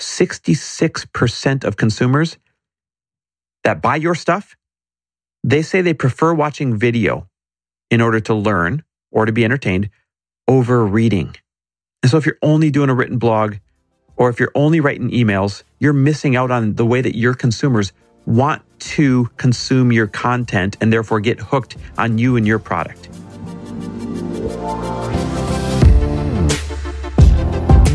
66% of consumers that buy your stuff, they say they prefer watching video in order to learn or to be entertained over reading. And so if you're only doing a written blog or if you're only writing emails, you're missing out on the way that your consumers want to consume your content and therefore get hooked on you and your product.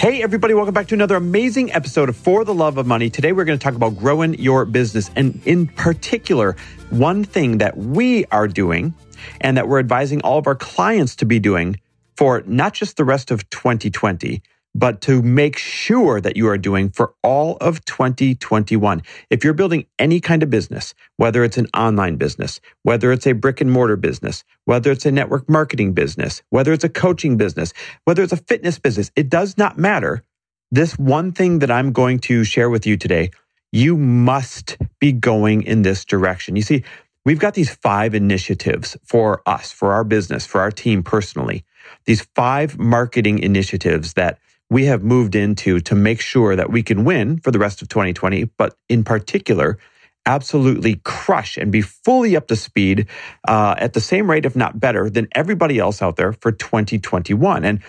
Hey, everybody, welcome back to another amazing episode of For the Love of Money. Today, we're going to talk about growing your business. And in particular, one thing that we are doing and that we're advising all of our clients to be doing for not just the rest of 2020, but to make sure that you are doing for all of 2021. If you're building any kind of business, whether it's an online business, whether it's a brick and mortar business, whether it's a network marketing business, whether it's a coaching business, whether it's a fitness business, it does not matter. This one thing that I'm going to share with you today, you must be going in this direction. You see, we've got these five initiatives for us, for our business, for our team personally. These five marketing initiatives that we have moved into to make sure that we can win for the rest of 2020, but in particular, absolutely crush and be fully up to speed uh, at the same rate, if not better, than everybody else out there for 2021. And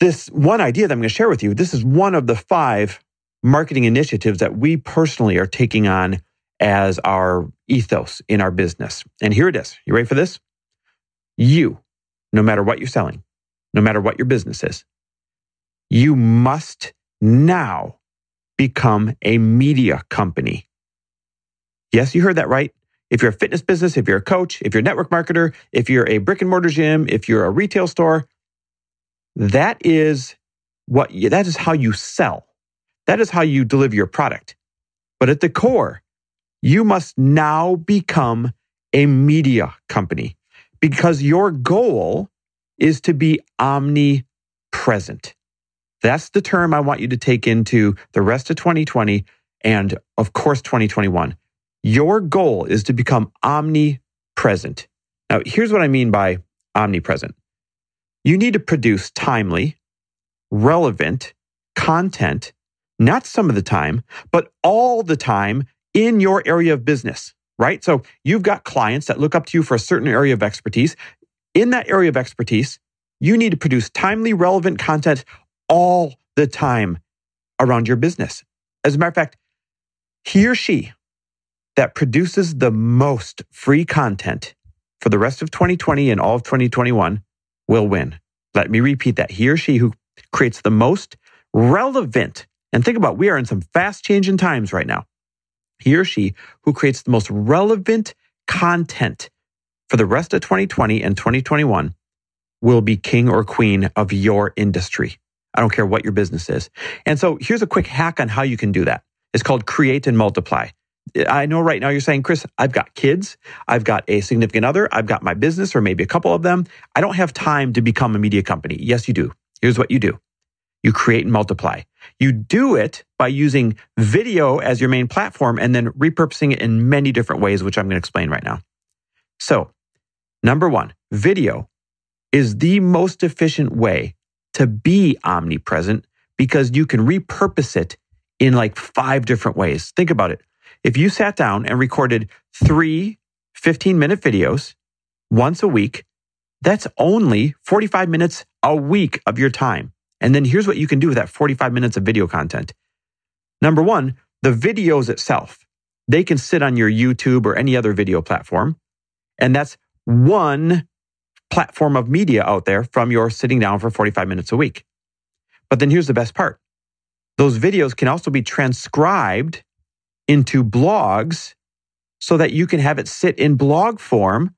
this one idea that I'm going to share with you, this is one of the five marketing initiatives that we personally are taking on as our ethos in our business. And here it is. You ready for this? You, no matter what you're selling, no matter what your business is, you must now become a media company. Yes, you heard that right. If you're a fitness business, if you're a coach, if you're a network marketer, if you're a brick and mortar gym, if you're a retail store, that is what you, that is how you sell. That is how you deliver your product. But at the core, you must now become a media company because your goal is to be omnipresent. That's the term I want you to take into the rest of 2020 and, of course, 2021. Your goal is to become omnipresent. Now, here's what I mean by omnipresent you need to produce timely, relevant content, not some of the time, but all the time in your area of business, right? So you've got clients that look up to you for a certain area of expertise. In that area of expertise, you need to produce timely, relevant content all the time around your business. As a matter of fact, he or she that produces the most free content for the rest of 2020 and all of 2021 will win. Let me repeat that. He or she who creates the most relevant, and think about, we are in some fast changing times right now. He or she who creates the most relevant content for the rest of 2020 and 2021 will be king or queen of your industry. I don't care what your business is. And so here's a quick hack on how you can do that. It's called create and multiply. I know right now you're saying, Chris, I've got kids, I've got a significant other, I've got my business or maybe a couple of them. I don't have time to become a media company. Yes, you do. Here's what you do. You create and multiply. You do it by using video as your main platform and then repurposing it in many different ways, which I'm going to explain right now. So, number one, video is the most efficient way to be omnipresent because you can repurpose it in like five different ways. Think about it. If you sat down and recorded three 15 minute videos once a week, that's only 45 minutes a week of your time. And then here's what you can do with that 45 minutes of video content. Number one, the videos itself, they can sit on your YouTube or any other video platform. And that's one platform of media out there from your sitting down for 45 minutes a week. But then here's the best part those videos can also be transcribed into blogs so that you can have it sit in blog form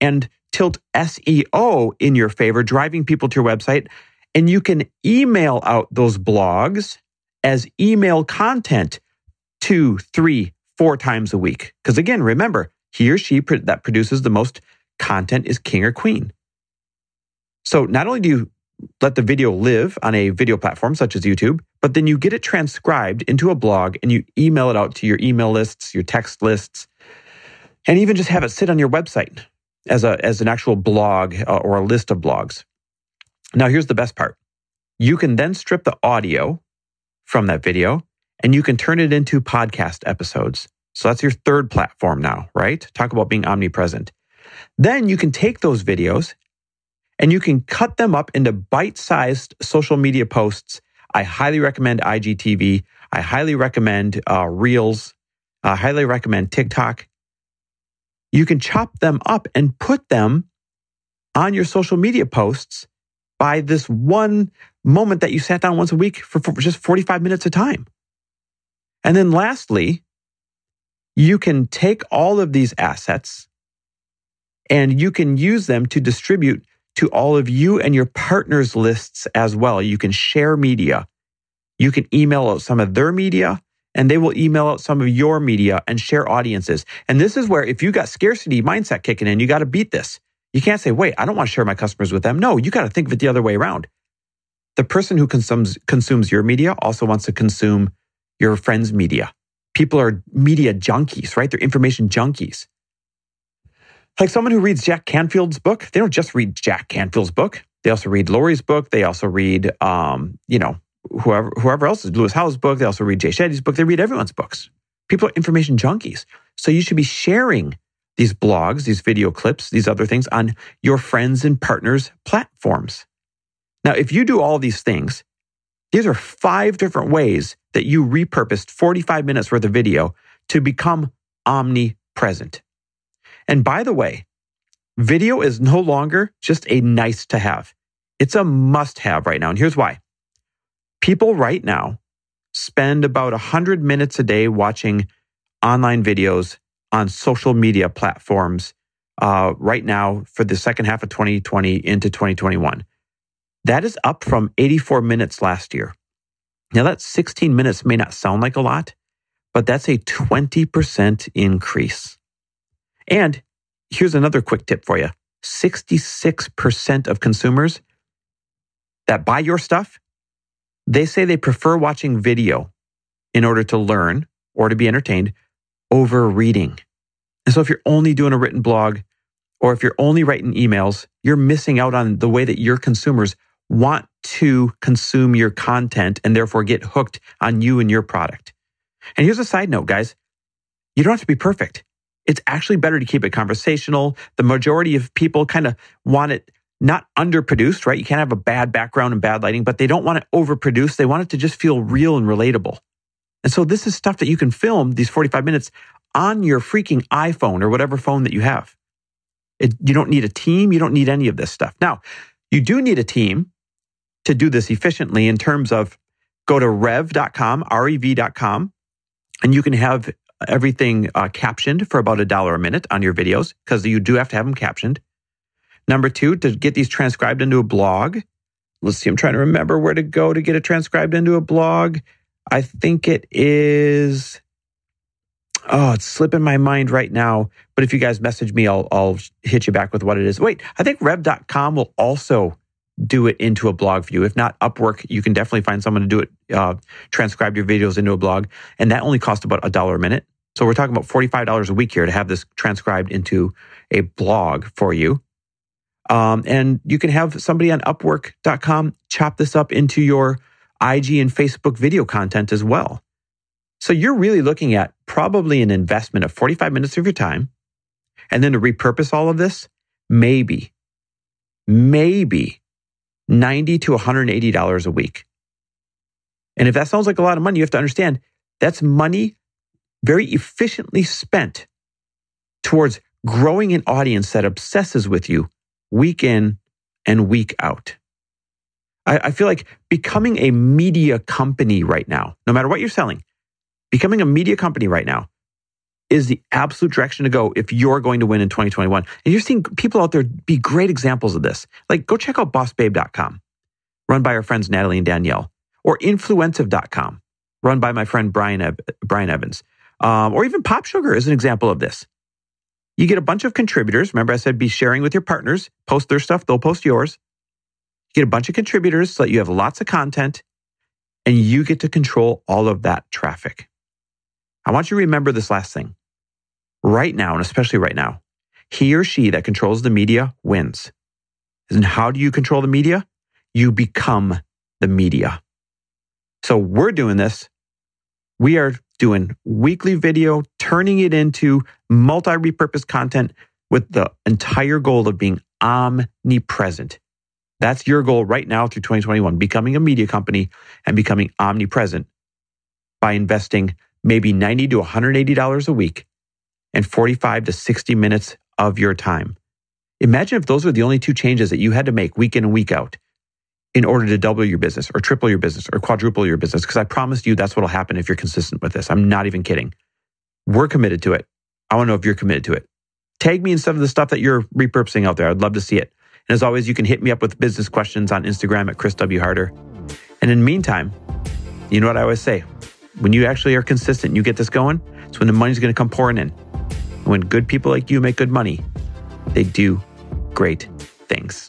and tilt SEO in your favor, driving people to your website. And you can email out those blogs as email content two, three, four times a week. Because again, remember, he or she that produces the most content is king or queen. So not only do you let the video live on a video platform such as YouTube, but then you get it transcribed into a blog and you email it out to your email lists, your text lists, and even just have it sit on your website as a as an actual blog uh, or a list of blogs. Now here's the best part. You can then strip the audio from that video and you can turn it into podcast episodes. So that's your third platform now, right? Talk about being omnipresent. Then you can take those videos and you can cut them up into bite sized social media posts. I highly recommend IGTV. I highly recommend uh, Reels. I highly recommend TikTok. You can chop them up and put them on your social media posts by this one moment that you sat down once a week for, for just 45 minutes of time. And then lastly, you can take all of these assets and you can use them to distribute to all of you and your partners' lists as well. You can share media. You can email out some of their media and they will email out some of your media and share audiences. And this is where if you got scarcity mindset kicking in, you got to beat this. You can't say, wait, I don't want to share my customers with them. No, you got to think of it the other way around. The person who consumes, consumes your media also wants to consume your friend's media. People are media junkies, right? They're information junkies. Like someone who reads Jack Canfield's book, they don't just read Jack Canfield's book. They also read Laurie's book. They also read, um, you know, whoever whoever else is Lewis Howes' book. They also read Jay Shetty's book. They read everyone's books. People are information junkies. So you should be sharing these blogs, these video clips, these other things on your friends and partners' platforms. Now, if you do all these things, these are five different ways that you repurposed 45 minutes worth of video to become omnipresent. And by the way, video is no longer just a nice to have. It's a must have right now. And here's why. People right now spend about 100 minutes a day watching online videos on social media platforms uh, right now for the second half of 2020 into 2021. That is up from 84 minutes last year. Now, that 16 minutes may not sound like a lot, but that's a 20% increase. And here's another quick tip for you 66% of consumers that buy your stuff, they say they prefer watching video in order to learn or to be entertained over reading. And so if you're only doing a written blog or if you're only writing emails, you're missing out on the way that your consumers want to consume your content and therefore get hooked on you and your product. And here's a side note, guys. You don't have to be perfect. It's actually better to keep it conversational. The majority of people kind of want it not underproduced, right? You can't have a bad background and bad lighting, but they don't want it overproduced. They want it to just feel real and relatable. And so this is stuff that you can film these 45 minutes on your freaking iPhone or whatever phone that you have. It, you don't need a team. You don't need any of this stuff. Now, you do need a team to do this efficiently in terms of go to rev.com, rev.com, and you can have everything uh, captioned for about a dollar a minute on your videos because you do have to have them captioned. Number two, to get these transcribed into a blog. Let's see, I'm trying to remember where to go to get it transcribed into a blog. I think it is. Oh, it's slipping my mind right now. But if you guys message me, I'll, I'll hit you back with what it is. Wait, I think rev.com will also do it into a blog you. If not Upwork, you can definitely find someone to do it, uh, transcribe your videos into a blog. And that only costs about a dollar a minute. So we're talking about $45 a week here to have this transcribed into a blog for you. Um, and you can have somebody on upwork.com chop this up into your IG and Facebook video content as well. So you're really looking at probably an investment of 45 minutes of your time. And then to repurpose all of this, maybe, maybe 90 to $180 a week. And if that sounds like a lot of money, you have to understand that's money very efficiently spent towards growing an audience that obsesses with you week in and week out. I, I, feel like becoming a media company right now, no matter what you're selling, becoming a media company right now is the absolute direction to go if you're going to win in 2021. And you're seeing people out there be great examples of this. Like go check out bossbabe.com, run by our friends Natalie and Danielle, or influensive.com, run by my friend Brian, Brian Evans. Um, or even Pop Sugar is an example of this. You get a bunch of contributors. Remember, I said be sharing with your partners, post their stuff, they'll post yours. You get a bunch of contributors so that you have lots of content and you get to control all of that traffic. I want you to remember this last thing. Right now, and especially right now, he or she that controls the media wins. And how do you control the media? You become the media. So we're doing this. We are doing weekly video, turning it into multi repurposed content with the entire goal of being omnipresent. That's your goal right now through 2021, becoming a media company and becoming omnipresent by investing maybe 90 to $180 a week and 45 to 60 minutes of your time. Imagine if those were the only two changes that you had to make week in and week out in order to double your business or triple your business or quadruple your business. Because I promised you that's what will happen if you're consistent with this. I'm not even kidding. We're committed to it. I want to know if you're committed to it. Tag me in some of the stuff that you're repurposing out there. I'd love to see it. And as always, you can hit me up with business questions on Instagram at Chris W. Harder. And in the meantime, you know what I always say? When you actually are consistent, you get this going, it's when the money's going to come pouring in. When good people like you make good money, they do great things.